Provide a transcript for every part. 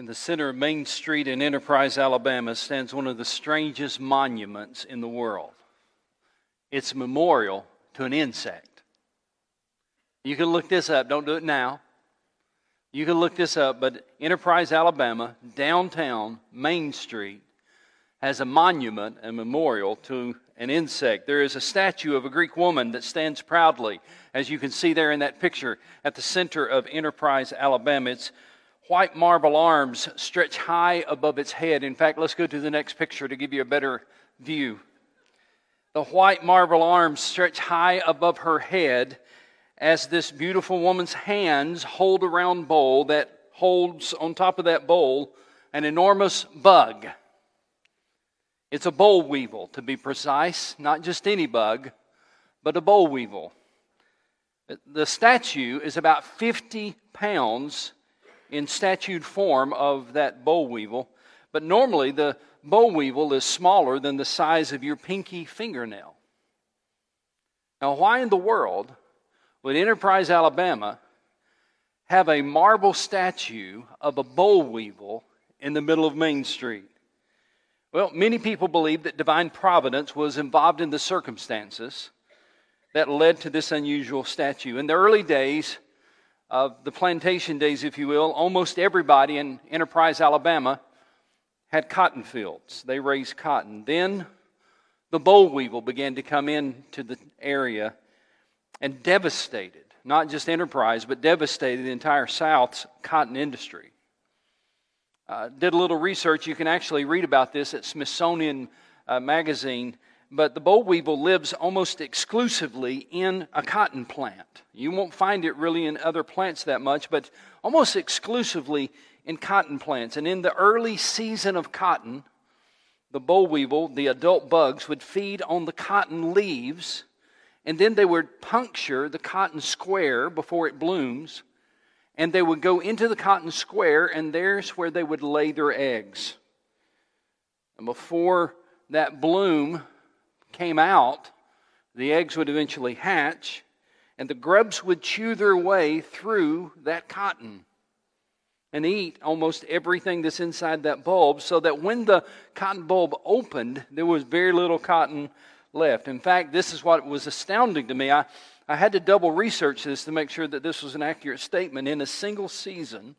In the center of Main Street in Enterprise, Alabama, stands one of the strangest monuments in the world. It's a memorial to an insect. You can look this up, don't do it now. You can look this up, but Enterprise, Alabama, downtown Main Street, has a monument, a memorial to an insect. There is a statue of a Greek woman that stands proudly, as you can see there in that picture, at the center of Enterprise, Alabama. It's white marble arms stretch high above its head. In fact, let's go to the next picture to give you a better view. The white marble arms stretch high above her head as this beautiful woman's hands hold a round bowl that holds on top of that bowl an enormous bug. It's a boll weevil, to be precise, not just any bug, but a boll weevil. The statue is about 50 pounds in statued form of that boll weevil. But normally, the boll weevil is smaller than the size of your pinky fingernail. Now, why in the world would Enterprise, Alabama have a marble statue of a boll weevil in the middle of Main Street? Well, many people believe that divine providence was involved in the circumstances that led to this unusual statue. In the early days, of the plantation days, if you will, almost everybody in Enterprise, Alabama had cotton fields. They raised cotton. Then the boll weevil began to come into the area and devastated, not just Enterprise, but devastated the entire South's cotton industry. Uh, did a little research. You can actually read about this at Smithsonian uh, Magazine but the boll weevil lives almost exclusively in a cotton plant. You won't find it really in other plants that much, but almost exclusively in cotton plants. And in the early season of cotton, the boll weevil, the adult bugs, would feed on the cotton leaves, and then they would puncture the cotton square before it blooms, and they would go into the cotton square, and there's where they would lay their eggs. And before that bloom came out, the eggs would eventually hatch, and the grubs would chew their way through that cotton and eat almost everything that's inside that bulb, so that when the cotton bulb opened, there was very little cotton left. In fact, this is what was astounding to me. I, I had to double research this to make sure that this was an accurate statement. In a single season,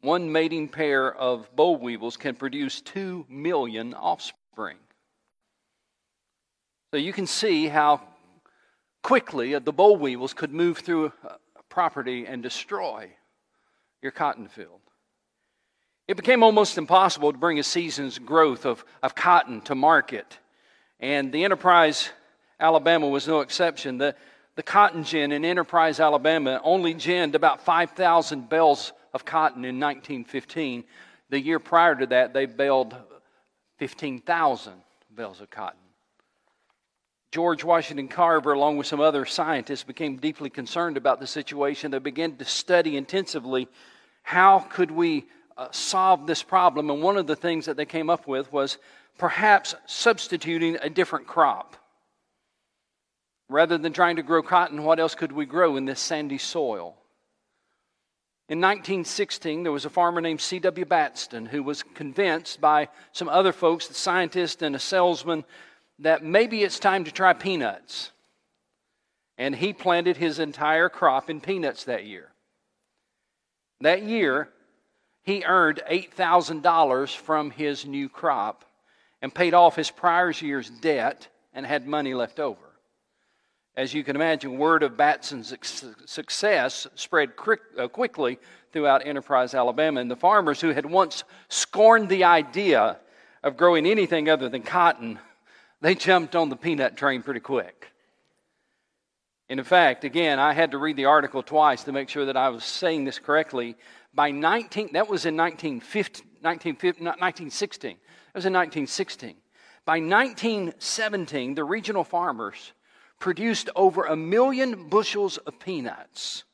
one mating pair of boll weevils can produce two million offspring. So you can see how quickly the boll weevils could move through a property and destroy your cotton field. It became almost impossible to bring a season's growth of, of cotton to market. And the Enterprise, Alabama, was no exception. The, the cotton gin in Enterprise, Alabama, only ginned about 5,000 bales of cotton in 1915. The year prior to that, they baled 15,000 bales of cotton. George Washington Carver, along with some other scientists, became deeply concerned about the situation. They began to study intensively how could we uh, solve this problem. And one of the things that they came up with was perhaps substituting a different crop. Rather than trying to grow cotton, what else could we grow in this sandy soil? In 1916, there was a farmer named C.W. Battston who was convinced by some other folks, the scientist and a salesman, that maybe it's time to try peanuts. And he planted his entire crop in peanuts that year. That year, he earned $8,000 from his new crop and paid off his prior year's debt and had money left over. As you can imagine, word of Batson's success spread uh, quickly throughout Enterprise, Alabama, and the farmers who had once scorned the idea of growing anything other than cotton they jumped on the peanut train pretty quick. And in fact, again, I had to read the article twice to make sure that I was saying this correctly. By 19, that was in 1915, 1916. That was in 1916. By 1917, the regional farmers produced over a million bushels of peanuts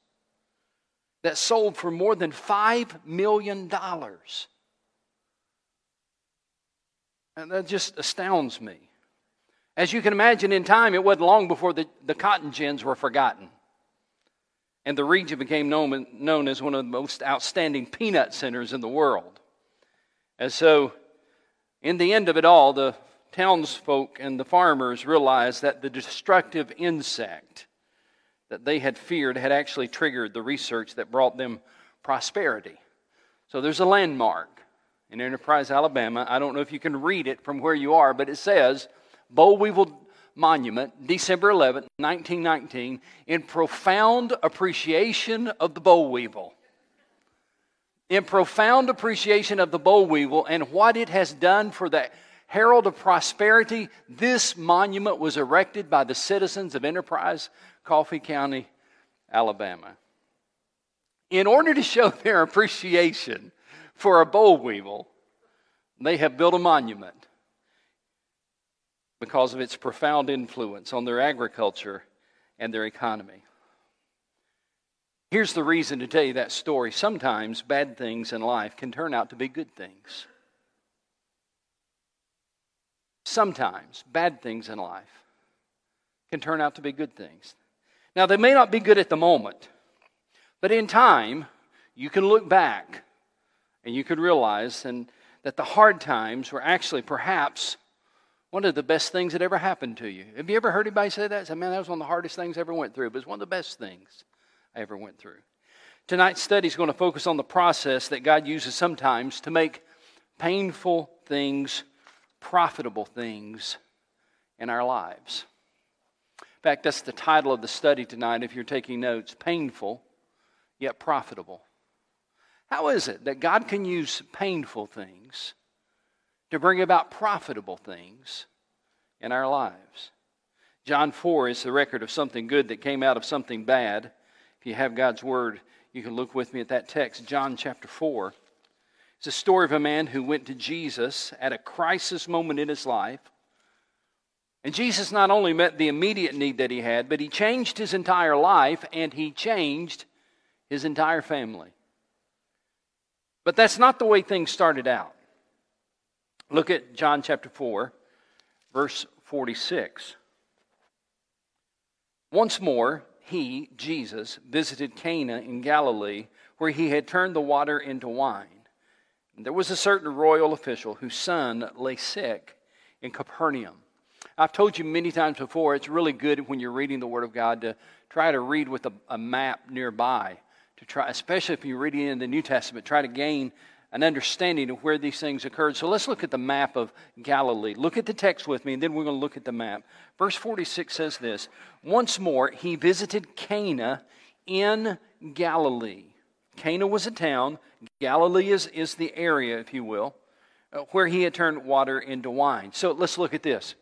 that sold for more than $5 million. And that just astounds me. As you can imagine, in time, it wasn't long before the, the cotton gins were forgotten. And the region became known, known as one of the most outstanding peanut centers in the world. And so, in the end of it all, the townsfolk and the farmers realized that the destructive insect that they had feared had actually triggered the research that brought them prosperity. So there's a landmark in Enterprise, Alabama. I don't know if you can read it from where you are, but it says Boll Weevil Monument, December 11, 1919, in profound appreciation of the boll weevil. In profound appreciation of the boll weevil and what it has done for the herald of prosperity, this monument was erected by the citizens of Enterprise, Coffee County, Alabama. In order to show their appreciation for a boll weevil, they have built a monument because of its profound influence on their agriculture and their economy. Here's the reason to tell you that story. Sometimes bad things in life can turn out to be good things. Sometimes bad things in life can turn out to be good things. Now, they may not be good at the moment, but in time, you can look back and you can realize and, that the hard times were actually perhaps one of the best things that ever happened to you. Have you ever heard anybody say that? Say, man, that was one of the hardest things I ever went through, but it's one of the best things I ever went through. Tonight's study is going to focus on the process that God uses sometimes to make painful things profitable things in our lives. In fact, that's the title of the study tonight if you're taking notes painful, yet profitable. How is it that God can use painful things to bring about profitable things in our lives? John 4 is the record of something good that came out of something bad. If you have God's Word, you can look with me at that text, John chapter 4. It's a story of a man who went to Jesus at a crisis moment in his life. And Jesus not only met the immediate need that he had, but he changed his entire life and he changed his entire family. But that's not the way things started out. Look at John chapter 4, verse 46. Once more, he, Jesus, visited Cana in Galilee, where he had turned the water into wine. There was a certain royal official whose son lay sick in Capernaum. I've told you many times before, it's really good when you're reading the Word of God to try to read with a, a map nearby, to try, especially if you're reading in the New Testament, try to gain an understanding of where these things occurred. So let's look at the map of Galilee. Look at the text with me, and then we're going to look at the map. Verse 46 says this Once more, he visited Cana in Galilee. Cana was a town Galilee is, is the area, if you will, uh, where he had turned water into wine. So let's look at this.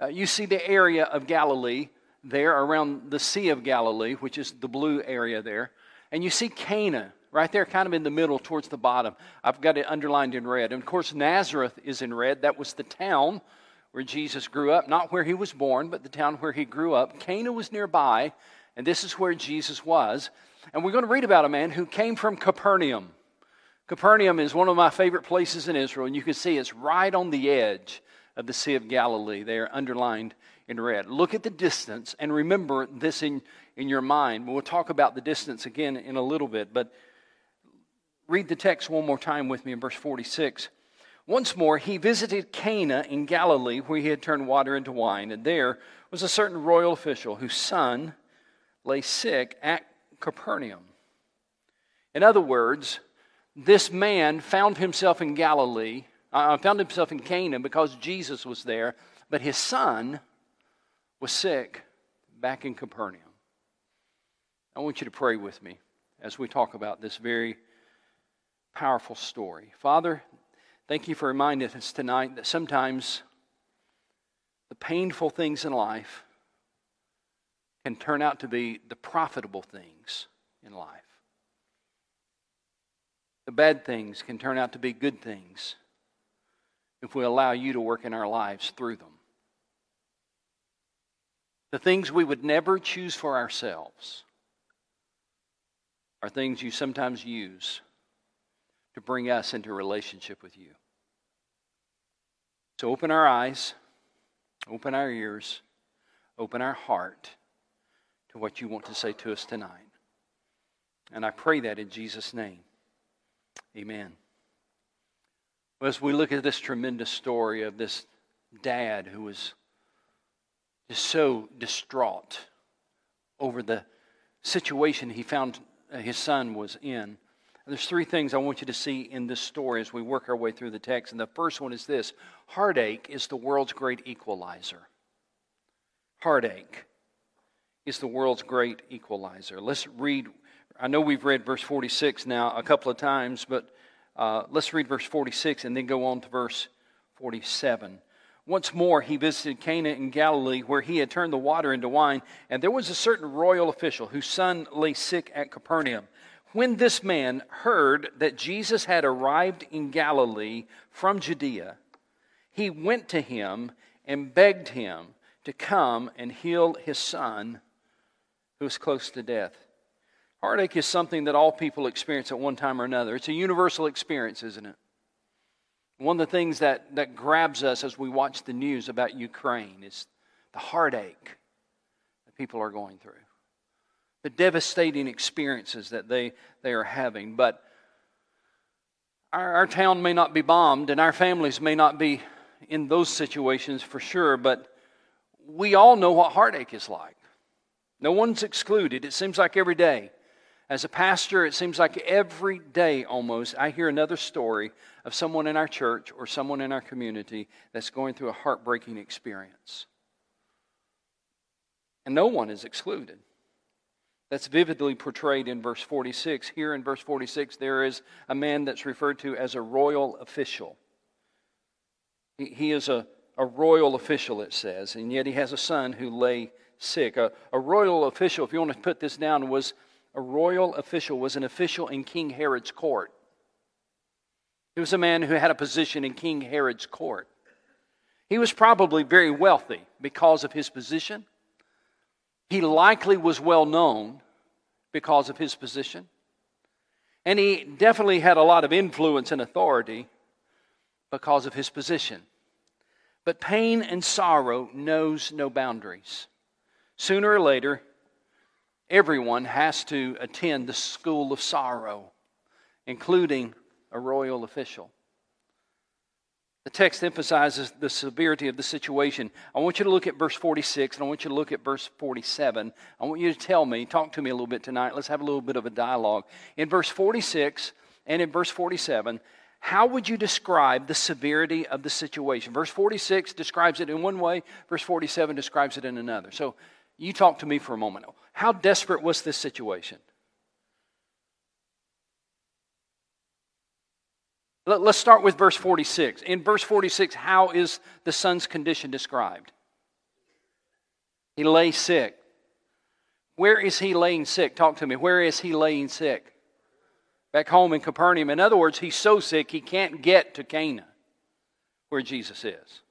Uh, you see the area of Galilee there around the Sea of Galilee, which is the blue area there. And you see Cana right there, kind of in the middle towards the bottom. I've got it underlined in red. And of course, Nazareth is in red. That was the town where Jesus grew up, not where he was born, but the town where he grew up. Cana was nearby, and this is where Jesus was. And we're going to read about a man who came from Capernaum. Capernaum is one of my favorite places in Israel, and you can see it's right on the edge of the Sea of Galilee. They are underlined in red. Look at the distance and remember this in, in your mind. We'll talk about the distance again in a little bit, but read the text one more time with me in verse 46. Once more, he visited Cana in Galilee, where he had turned water into wine, and there was a certain royal official whose son lay sick at Capernaum. In other words, this man found himself in Galilee, uh, found himself in Cana because Jesus was there, but his son was sick back in Capernaum. I want you to pray with me as we talk about this very powerful story. Father, thank you for reminding us tonight that sometimes the painful things in life can turn out to be the profitable things in life. The bad things can turn out to be good things if we allow you to work in our lives through them. The things we would never choose for ourselves are things you sometimes use to bring us into relationship with you. So open our eyes, open our ears, open our heart to what you want to say to us tonight. And I pray that in Jesus' name. Amen. As we look at this tremendous story of this dad who was just so distraught over the situation he found his son was in. There's three things I want you to see in this story as we work our way through the text. And the first one is this heartache is the world's great equalizer. Heartache is the world's great equalizer. Let's read, I know we've read verse 46 now a couple of times, but uh, let's read verse 46 and then go on to verse 47. Once more, he visited Cana in Galilee, where he had turned the water into wine, and there was a certain royal official whose son lay sick at Capernaum. When this man heard that Jesus had arrived in Galilee from Judea, he went to him and begged him to come and heal his son who was close to death. Heartache is something that all people experience at one time or another. It's a universal experience, isn't it? One of the things that, that grabs us as we watch the news about Ukraine is the heartache that people are going through, the devastating experiences that they, they are having. But our, our town may not be bombed, and our families may not be in those situations for sure, but we all know what heartache is like. No one's excluded. It seems like every day as a pastor, it seems like every day almost, I hear another story of someone in our church or someone in our community that's going through a heartbreaking experience. And no one is excluded. That's vividly portrayed in verse 46. Here in verse 46, there is a man that's referred to as a royal official. He, is a, a royal official, it says, and yet he has a son who lay sick. A, a royal official, if you want to put this down, was a royal official, was an official in King Herod's court. He was a man who had a position in King Herod's court. He was probably very wealthy because of his position. He likely was well known because of his position. And he definitely had a lot of influence and authority because of his position. But pain and sorrow knows no boundaries. Sooner or later, everyone has to attend the school of sorrow, including a royal official. The text emphasizes the severity of the situation. I want you to look at verse 46 and I want you to look at verse 47. I want you to tell me, talk to me a little bit tonight. Let's have a little bit of a dialogue. In verse 46 and in verse 47, how would you describe the severity of the situation? Verse 46 describes it in one way, verse 47 describes it in another. So you talk to me for a moment. How desperate was this situation? Let's start with verse 46. In verse 46, how is the son's condition described? He lay sick. Where is he laying sick? Talk to me. Where is he laying sick? Back home in Capernaum. In other words, he's so sick he can't get to Cana, where Jesus is.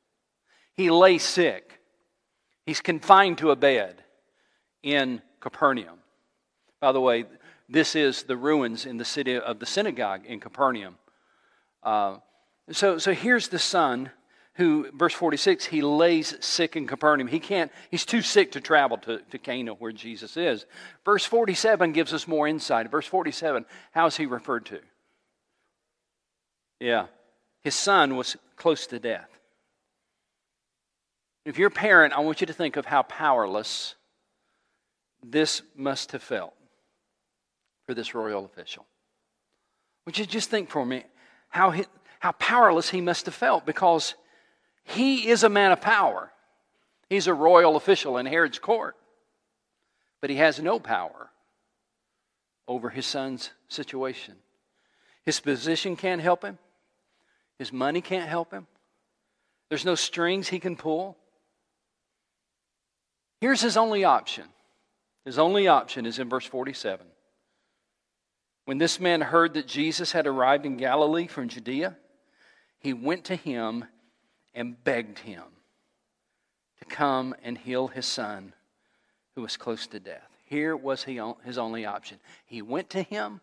He lay sick. He's confined to a bed in Capernaum. By the way, this is the ruins in the city of the synagogue in Capernaum. Uh, so, so here's the son who, verse 46, he lays sick in Capernaum. He can't, he's too sick to travel to, to Cana where Jesus is. Verse 47 gives us more insight. Verse 47, how is he referred to? Yeah, his son was close to death. If you're a parent, I want you to think of how powerless this must have felt for this royal official. Would you just think for me how, he, how powerless he must have felt because he is a man of power. He's a royal official in Herod's court, but he has no power over his son's situation. His position can't help him, his money can't help him, there's no strings he can pull. Here's his only option. His only option is in verse 47. When this man heard that Jesus had arrived in Galilee from Judea, he went to him and begged him to come and heal his son who was close to death. Here was he, his only option. He went to him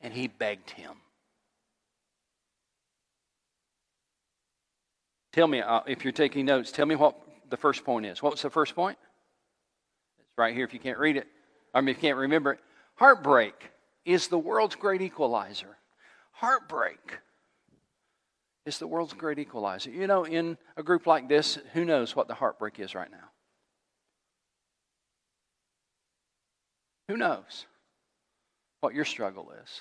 and he begged him. Tell me, uh, if you're taking notes, tell me what the first point is. What's the first point? It's right here if you can't read it. I mean, if you can't remember it. Heartbreak. Is the world's great equalizer. Heartbreak is the world's great equalizer. You know, in a group like this, who knows what the heartbreak is right now? Who knows what your struggle is?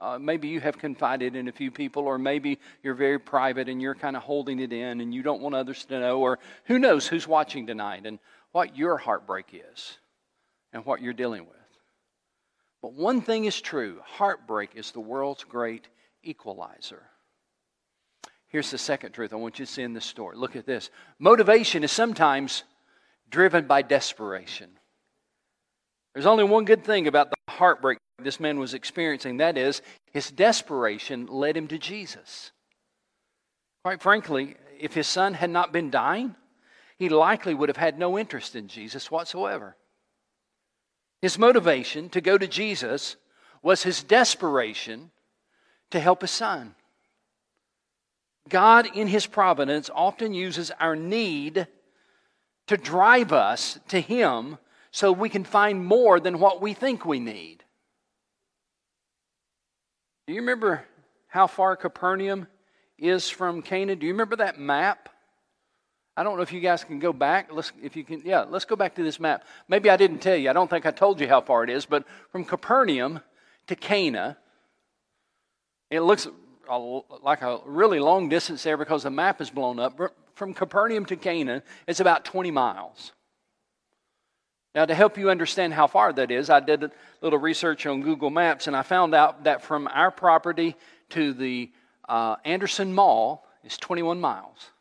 Uh, maybe you have confided in a few people, or maybe you're very private and you're kind of holding it in and you don't want others to know, or who knows who's watching tonight and what your heartbreak is and what you're dealing with. But one thing is true heartbreak is the world's great equalizer. Here's the second truth I want you to see in this story. Look at this. Motivation is sometimes driven by desperation. There's only one good thing about the heartbreak this man was experiencing that is, his desperation led him to Jesus. Quite frankly, if his son had not been dying, he likely would have had no interest in Jesus whatsoever. His motivation to go to Jesus was his desperation to help his son. God, in his providence, often uses our need to drive us to him so we can find more than what we think we need. Do you remember how far Capernaum is from Cana? Do you remember that map? I don't know if you guys can go back. Let's, if you can, yeah, let's go back to this map. Maybe I didn't tell you. I don't think I told you how far it is, but from Capernaum to Cana, it looks like a really long distance there because the map is blown up. From Capernaum to Cana, it's about 20 miles. Now, to help you understand how far that is, I did a little research on Google Maps and I found out that from our property to the uh, Anderson Mall is 21 miles.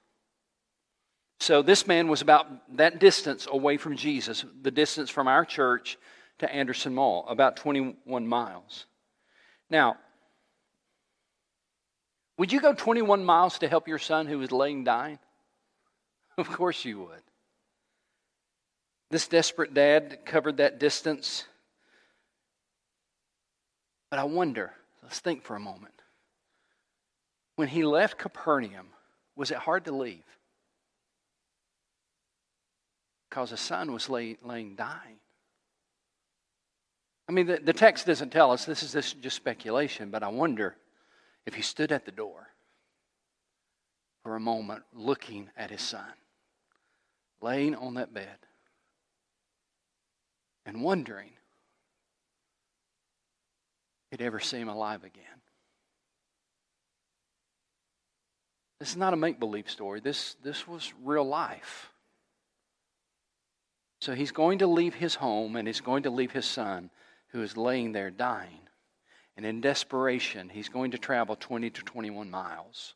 So this man was about that distance away from Jesus, the distance from our church to Anderson Mall, about 21 miles. Now, would you go 21 miles to help your son who was laying dying? Of course you would. This desperate dad covered that distance. But I wonder, let's think for a moment. When he left Capernaum, was it hard to leave? Because the son was lay, laying dying. I mean, the, the text doesn't tell us, this is this just speculation, but I wonder if he stood at the door for a moment looking at his son, laying on that bed, and wondering if he'd ever see him alive again. This is not a make believe story. This, this was real life. So he's going to leave his home and he's going to leave his son who is laying there dying. And in desperation, he's going to travel 20 to 21 miles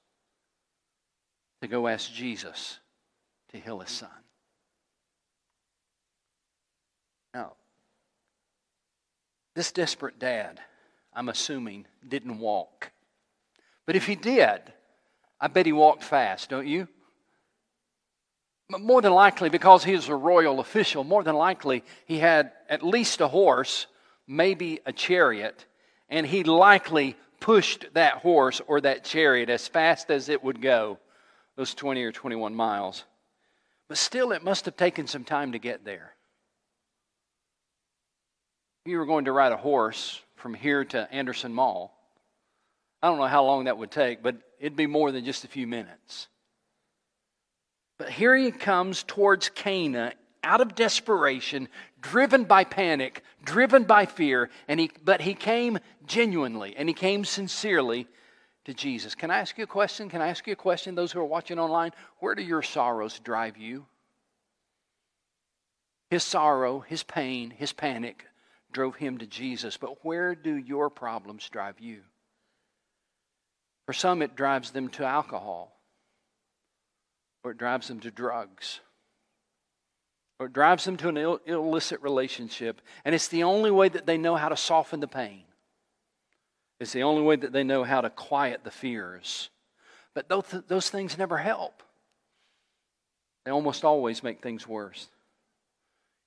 to go ask Jesus to heal his son. Now, this desperate dad, I'm assuming, didn't walk. But if he did, I bet he walked fast, don't you? More than likely, because he is a royal official, more than likely he had at least a horse, maybe a chariot, and he likely pushed that horse or that chariot as fast as it would go, those 20 or 21 miles. But still, it must have taken some time to get there. If you were going to ride a horse from here to Anderson Mall, I don't know how long that would take, but it'd be more than just a few minutes. But here he comes towards Cana out of desperation, driven by panic, driven by fear, and he, but he came genuinely and he came sincerely to Jesus. Can I ask you a question? Can I ask you a question, those who are watching online? Where do your sorrows drive you? His sorrow, his pain, his panic drove him to Jesus, but where do your problems drive you? For some, it drives them to alcohol or it drives them to drugs, or it drives them to an Ill- illicit relationship. And it's the only way that they know how to soften the pain. It's the only way that they know how to quiet the fears. But those, those things never help, they almost always make things worse.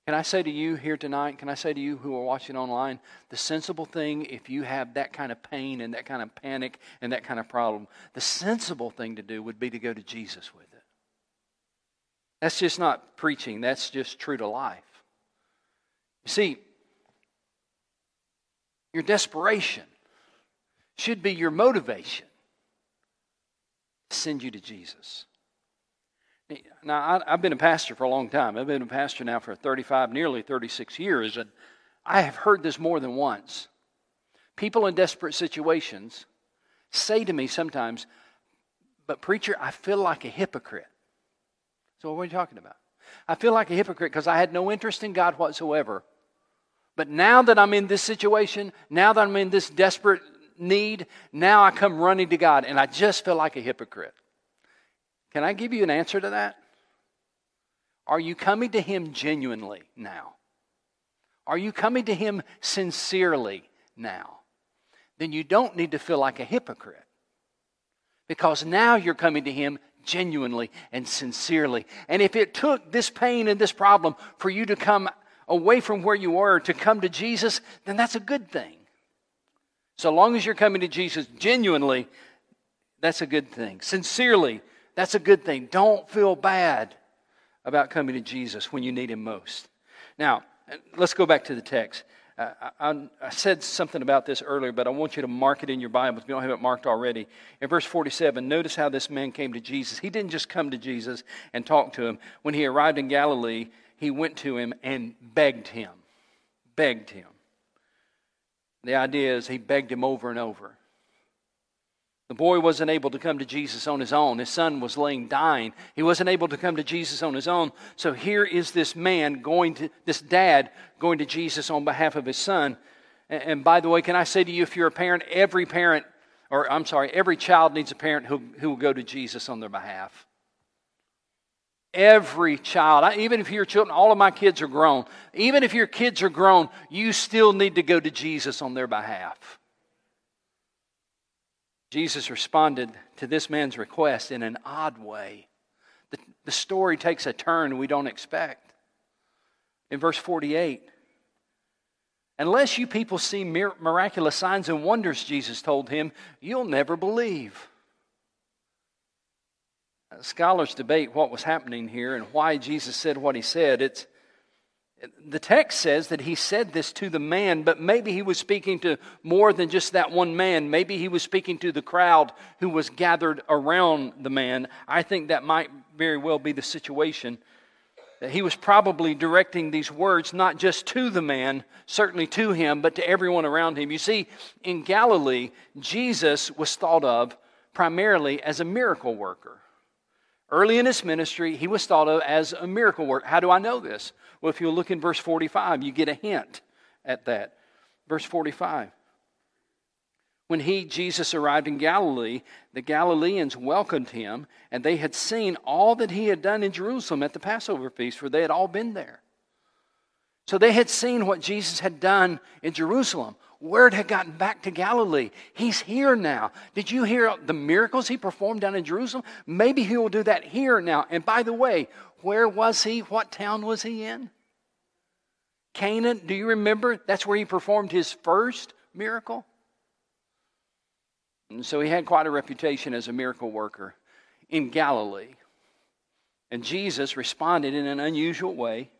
Can I say to you here tonight, can I say to you who are watching online, the sensible thing, if you have that kind of pain and that kind of panic and that kind of problem, the sensible thing to do would be to go to Jesus with it. That's just not preaching, that's just true to life. You see, your desperation, should be your motivation to send you to Jesus. Now, I've been a pastor for a long time. I've been a pastor now for 35, nearly 36 years, and I have heard this more than once. People in desperate situations say to me sometimes, But, preacher, I feel like a hypocrite. So, what are you talking about? I feel like a hypocrite because I had no interest in God whatsoever. But now that I'm in this situation, now that I'm in this desperate need, now I come running to God and I just feel like a hypocrite. Can I give you an answer to that? Are you coming to Him genuinely now? Are you coming to Him sincerely now? Then you don't need to feel like a hypocrite. Because now you're coming to Him genuinely and sincerely. And if it took this pain and this problem for you to come away from where you were to come to Jesus, then that's a good thing. So long as you're coming to Jesus genuinely, that's a good thing. Sincerely, that's a good thing. Don't feel bad about coming to Jesus when you need Him most. Now, let's go back to the text. Uh, I, I, said something about this earlier, but I want you to mark it in your Bible if you don't have it marked already. In verse 47, notice how this man came to Jesus. He didn't just come to Jesus and talk to him. When he arrived in Galilee, he went to him and begged him. Begged him. The idea is he begged him over and over. The boy wasn't able to come to Jesus on his own. His son was laying dying. He wasn't able to come to Jesus on his own. So here is this man going to, this dad going to Jesus on behalf of his son. And by the way, can I say to you, if you're a parent, every parent, or I'm sorry, every child needs a parent who, who will go to Jesus on their behalf. Every child, even if your children, all of my kids are grown, even if your kids are grown, you still need to go to Jesus on their behalf. Jesus responded to this man's request in an odd way. The, the story takes a turn we don't expect. In verse 48, unless you people see miraculous signs and wonders, Jesus told him, you'll never believe. Scholars debate what was happening here and why Jesus said what he said. It's, the text says that he said this to the man, but maybe he was speaking to more than just that one man. Maybe he was speaking to the crowd who was gathered around the man. I think that might very well be the situation. That he was probably directing these words not just to the man, certainly to him, but to everyone around him. You see, in Galilee, Jesus was thought of primarily as a miracle worker. Early in his ministry, he was thought of as a miracle worker. How do I know this? Well, if you look in verse 45, you get a hint at that. Verse 45. When he, Jesus, arrived in Galilee, the Galileans welcomed him, and they had seen all that he had done in Jerusalem at the Passover feast, for they had all been there. So they had seen what Jesus had done in Jerusalem. Word had gotten back to Galilee. He's here now. Did you hear the miracles he performed down in Jerusalem? Maybe he will do that here now. And by the way, where was he? What town was he in? Cana. Do you remember? That's where he performed his first miracle. And so he had quite a reputation as a miracle worker in Galilee. And Jesus responded in an unusual way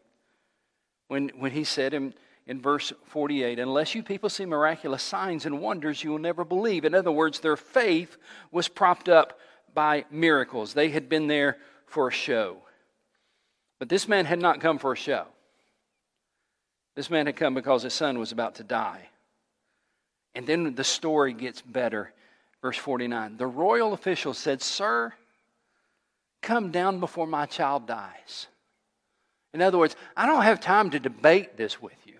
when, when he said in, in verse 48 Unless you people see miraculous signs and wonders, you will never believe. In other words, their faith was propped up by miracles. They had been there for a show. But this man had not come for a show. This man had come because his son was about to die. And then the story gets better. Verse 49 The royal official said, Sir, come down before my child dies. In other words, I don't have time to debate this with you.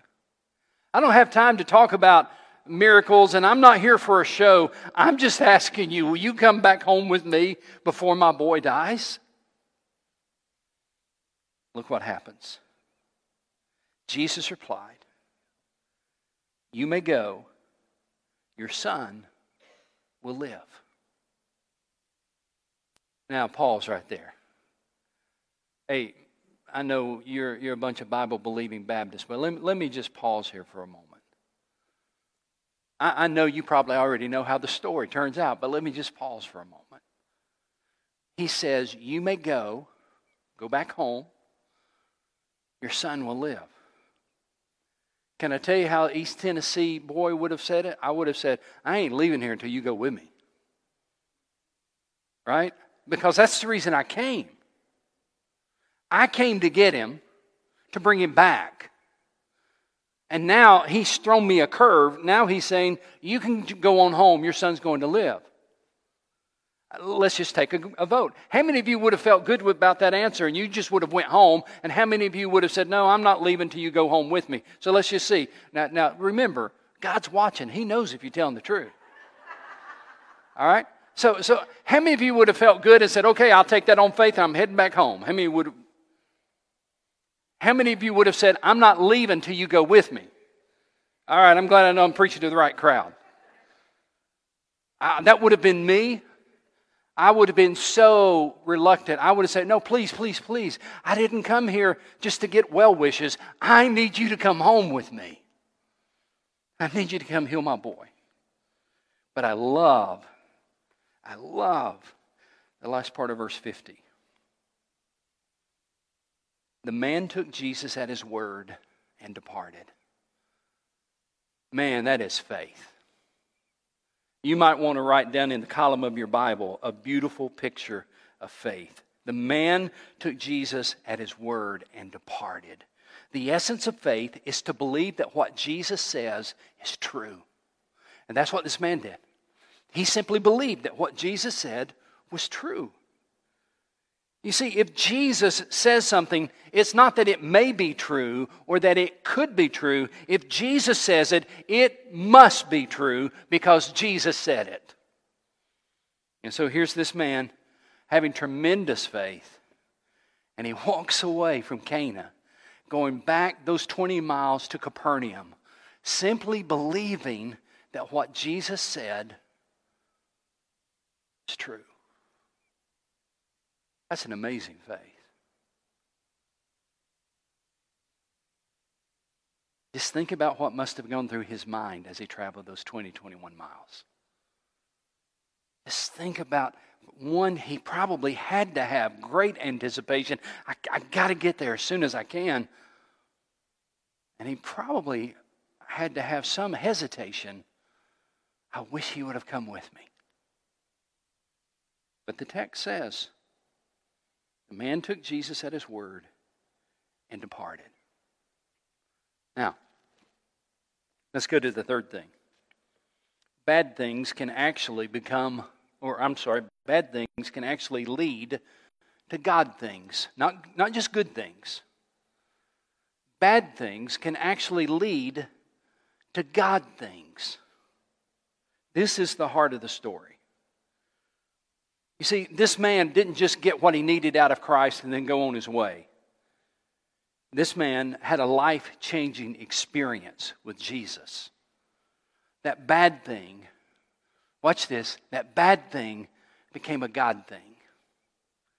I don't have time to talk about miracles, and I'm not here for a show. I'm just asking you, will you come back home with me before my boy dies? Look what happens. Jesus replied, You may go, your son will live. Now, pause right there. Hey, I know you're, you're a bunch of Bible believing Baptists, but let me, let me just pause here for a moment. I, I know you probably already know how the story turns out, but let me just pause for a moment. He says, You may go, go back home, your son will live. Can I tell you how East Tennessee boy would have said it? I would have said, I ain't leaving here until you go with me. Right? Because that's the reason I came. I came to get him, to bring him back. And now he's thrown me a curve. Now he's saying, You can go on home. Your son's going to live. Let's just take a, a, vote. How many of you would have felt good about that answer and you just would have went home? And how many of you would have said, No, I'm not leaving till you go home with me? So let's just see. Now, now remember, God's watching. He knows if you're telling the truth. All right? So, so how many of you would have felt good and said, Okay, I'll take that on faith and I'm heading back home? How many would how many of you would have said, I'm not leaving till you go with me? All right, I'm glad I know I'm preaching to the right crowd. That would have been me. I would have been so reluctant. I would have said, No, please, please, please. I didn't come here just to get well wishes. I need you to come home with me. I need you to come heal my boy. But I love, I love the last part of verse 50. The man took Jesus at his word and departed. Man, that is faith. You might want to write down in the column of your Bible a beautiful picture of faith. The man took Jesus at his word and departed. The essence of faith is to believe that what Jesus says is true. And that's what this man did. He simply believed that what Jesus said was true. You see, if Jesus says something, it's not that it may be true or that it could be true. If Jesus says it, it must be true because Jesus said it. And so here's this man having tremendous faith, and he walks away from Cana, going back those 20 miles to Capernaum, simply believing that what Jesus said is true. That's an amazing faith. Just think about what must have gone through his mind as he traveled those 20, 21 miles. Just think about one, he probably had to have great anticipation. I, I got to get there as soon as I can. And he probably had to have some hesitation. I wish he would have come with me. But the text says the man took Jesus at his word and departed. Now, let's go to the third thing. Bad things can actually become, or I'm sorry, bad things can actually lead to God things, not, not just good things. Bad things can actually lead to God things. This is the heart of the story. You see, this man didn't just get what he needed out of Christ and then go on his way. This man had a life changing experience with Jesus. That bad thing, watch this, that bad thing became a God thing.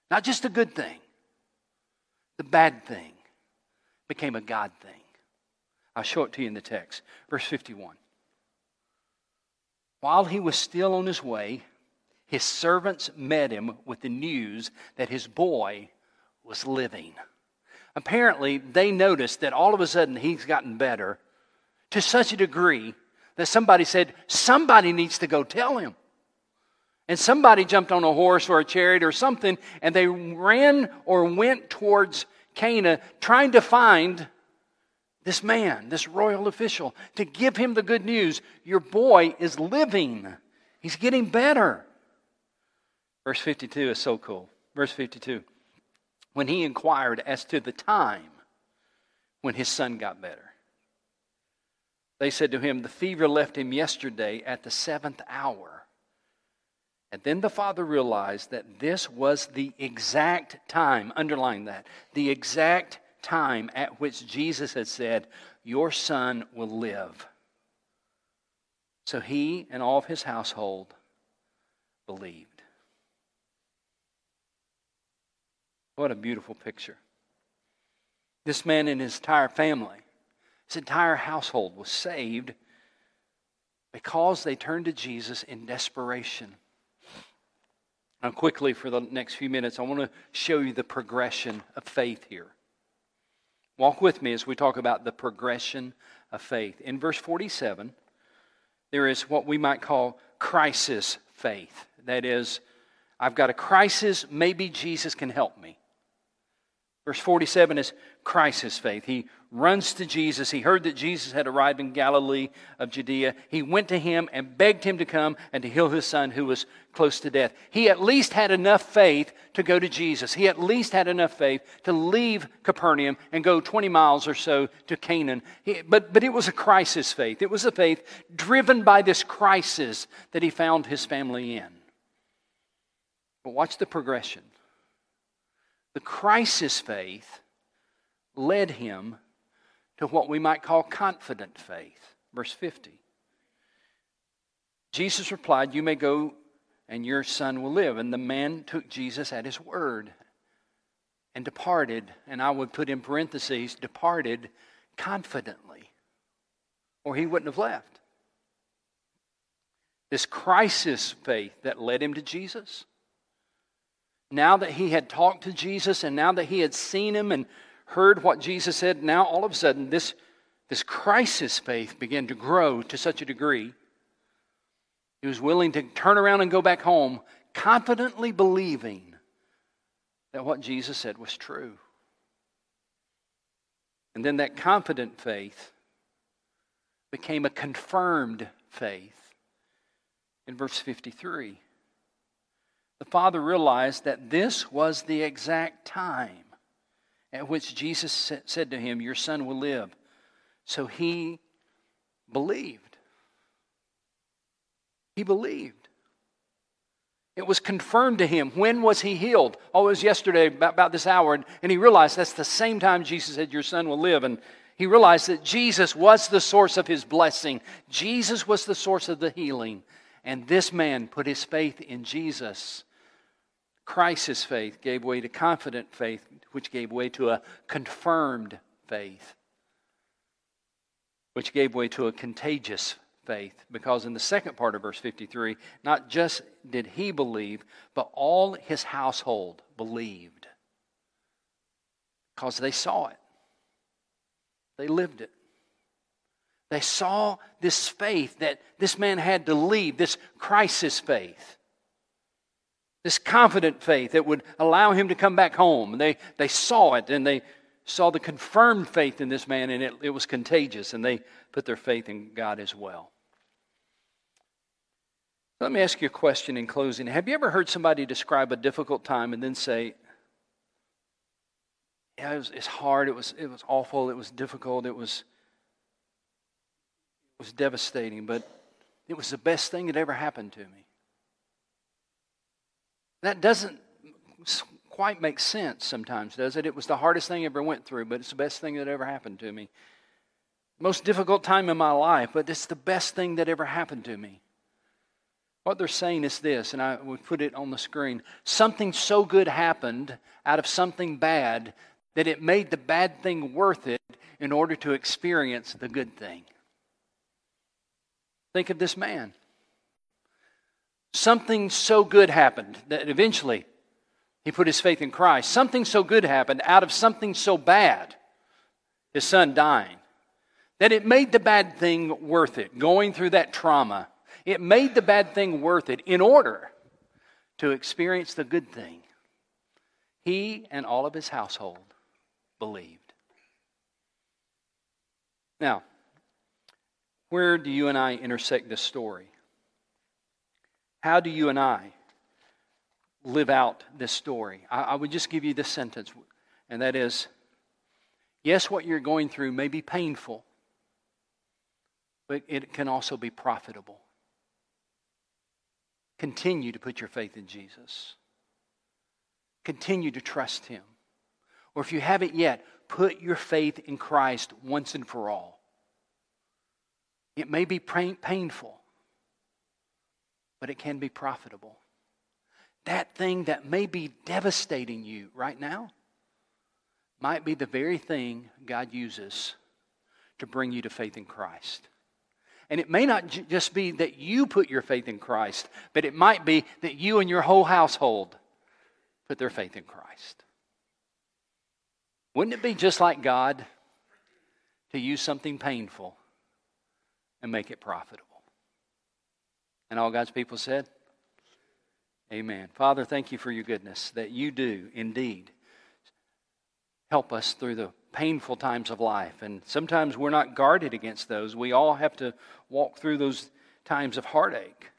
Not just a good thing, the bad thing became a God thing. I'll show it to you in the text. Verse 51. While he was still on his way, his servants met him with the news that his boy was living. Apparently, they noticed that all of a sudden he's gotten better to such a degree that somebody said, Somebody needs to go tell him. And somebody jumped on a horse or a chariot or something, and they ran or went towards Cana trying to find this man, this royal official, to give him the good news. Your boy is living, he's getting better. Verse 52 is so cool. Verse 52 When he inquired as to the time when his son got better, they said to him, The fever left him yesterday at the seventh hour. And then the father realized that this was the exact time, underline that, the exact time at which Jesus had said, Your son will live. So he and all of his household believed. What a beautiful picture. This man and his entire family, his entire household was saved because they turned to Jesus in desperation. Now, quickly, for the next few minutes, I want to show you the progression of faith here. Walk with me as we talk about the progression of faith. In verse 47, there is what we might call crisis faith. That is, I've got a crisis, maybe Jesus can help me. Verse 47 is crisis faith. He runs to Jesus. He heard that Jesus had arrived in Galilee of Judea. He went to him and begged him to come and to heal his son who was close to death. He at least had enough faith to go to Jesus. He at least had enough faith to leave Capernaum and go 20 miles or so to Cana. He, but, but it was a crisis faith. It was a faith driven by this crisis that he found his family in. But watch the progression. The crisis faith led him to what we might call confident faith. Verse 50. Jesus replied, You may go and your son will live. And the man took Jesus at his word and departed. And I would put in parentheses, departed confidently, or he wouldn't have left. This crisis faith that led him to Jesus now that he had talked to Jesus and now that he had seen him and heard what Jesus said, now all of a sudden this, this crisis faith began to grow to such a degree. He was willing to turn around and go back home, confidently believing that what Jesus said was true. And then that confident faith became a confirmed faith in verse 53 the father realized that this was the exact time at which Jesus said to him, Your son will live. So he believed. He believed. It was confirmed to him. When was he healed? Oh, it was yesterday, about, this hour. And he realized that's the same time Jesus said, Your son will live. And he realized that Jesus was the source of his blessing, Jesus was the source of the healing. And this man put his faith in Jesus crisis faith gave way to confident faith, which gave way to a confirmed faith, which gave way to a contagious faith. Because in the second part of verse 53, not just did he believe, but all his household believed. Because they saw it, they lived it. They saw this faith that this man had to leave, this crisis faith this confident faith that would allow him to come back home. They, they saw it and they saw the confirmed faith in this man, and it, it was contagious, and they put their faith in God as well. Let me ask you a question in closing. Have you ever heard somebody describe a difficult time and then say, yeah, it was, it's hard, it was, it was awful, it was difficult, it was, it was devastating, but it was the best thing that ever happened to me? That doesn't quite make sense sometimes, does it? It was the hardest thing I ever went through, but it's the best thing that ever happened to me. Most difficult time in my life, but it's the best thing that ever happened to me. What they're saying is this, and I would put it on the screen. Something so good happened out of something bad that it made the bad thing worth it in order to experience the good thing. Think of this man something so good happened that eventually he put his faith in Christ. Something so good happened out of something so bad, his son dying, that it made the bad thing worth it, going through that trauma. It made the bad thing worth it in order to experience the good thing. He and all of his household believed. Now, where do you and I intersect this story? How do you and I live out this story? I, I would just give you this sentence, and that is yes, what you're going through may be painful, but it can also be profitable. Continue to put your faith in Jesus. Continue to trust Him. Or if you haven't yet, put your faith in Christ once and for all. It may be painful, but it can be profitable. That thing that may be devastating you right now might be the very thing God uses to bring you to faith in Christ. And it may not j- just be that you put your faith in Christ, but it might be that you and your whole household put their faith in Christ. Wouldn't it be just like God to use something painful and make it profitable. And all God's people said, Amen. Father, thank you for your goodness that you do indeed help us through the painful times of life. And sometimes we're not guarded against those. We all have to walk through those times of heartache.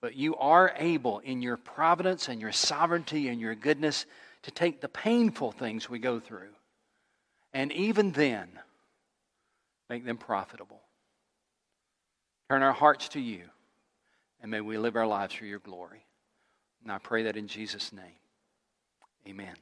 But you are able, in your providence and your sovereignty and your goodness, to take the painful things we go through and even then make them profitable. Turn our hearts to you, and may we live our lives for your glory. And I pray that in Jesus' name. Amen.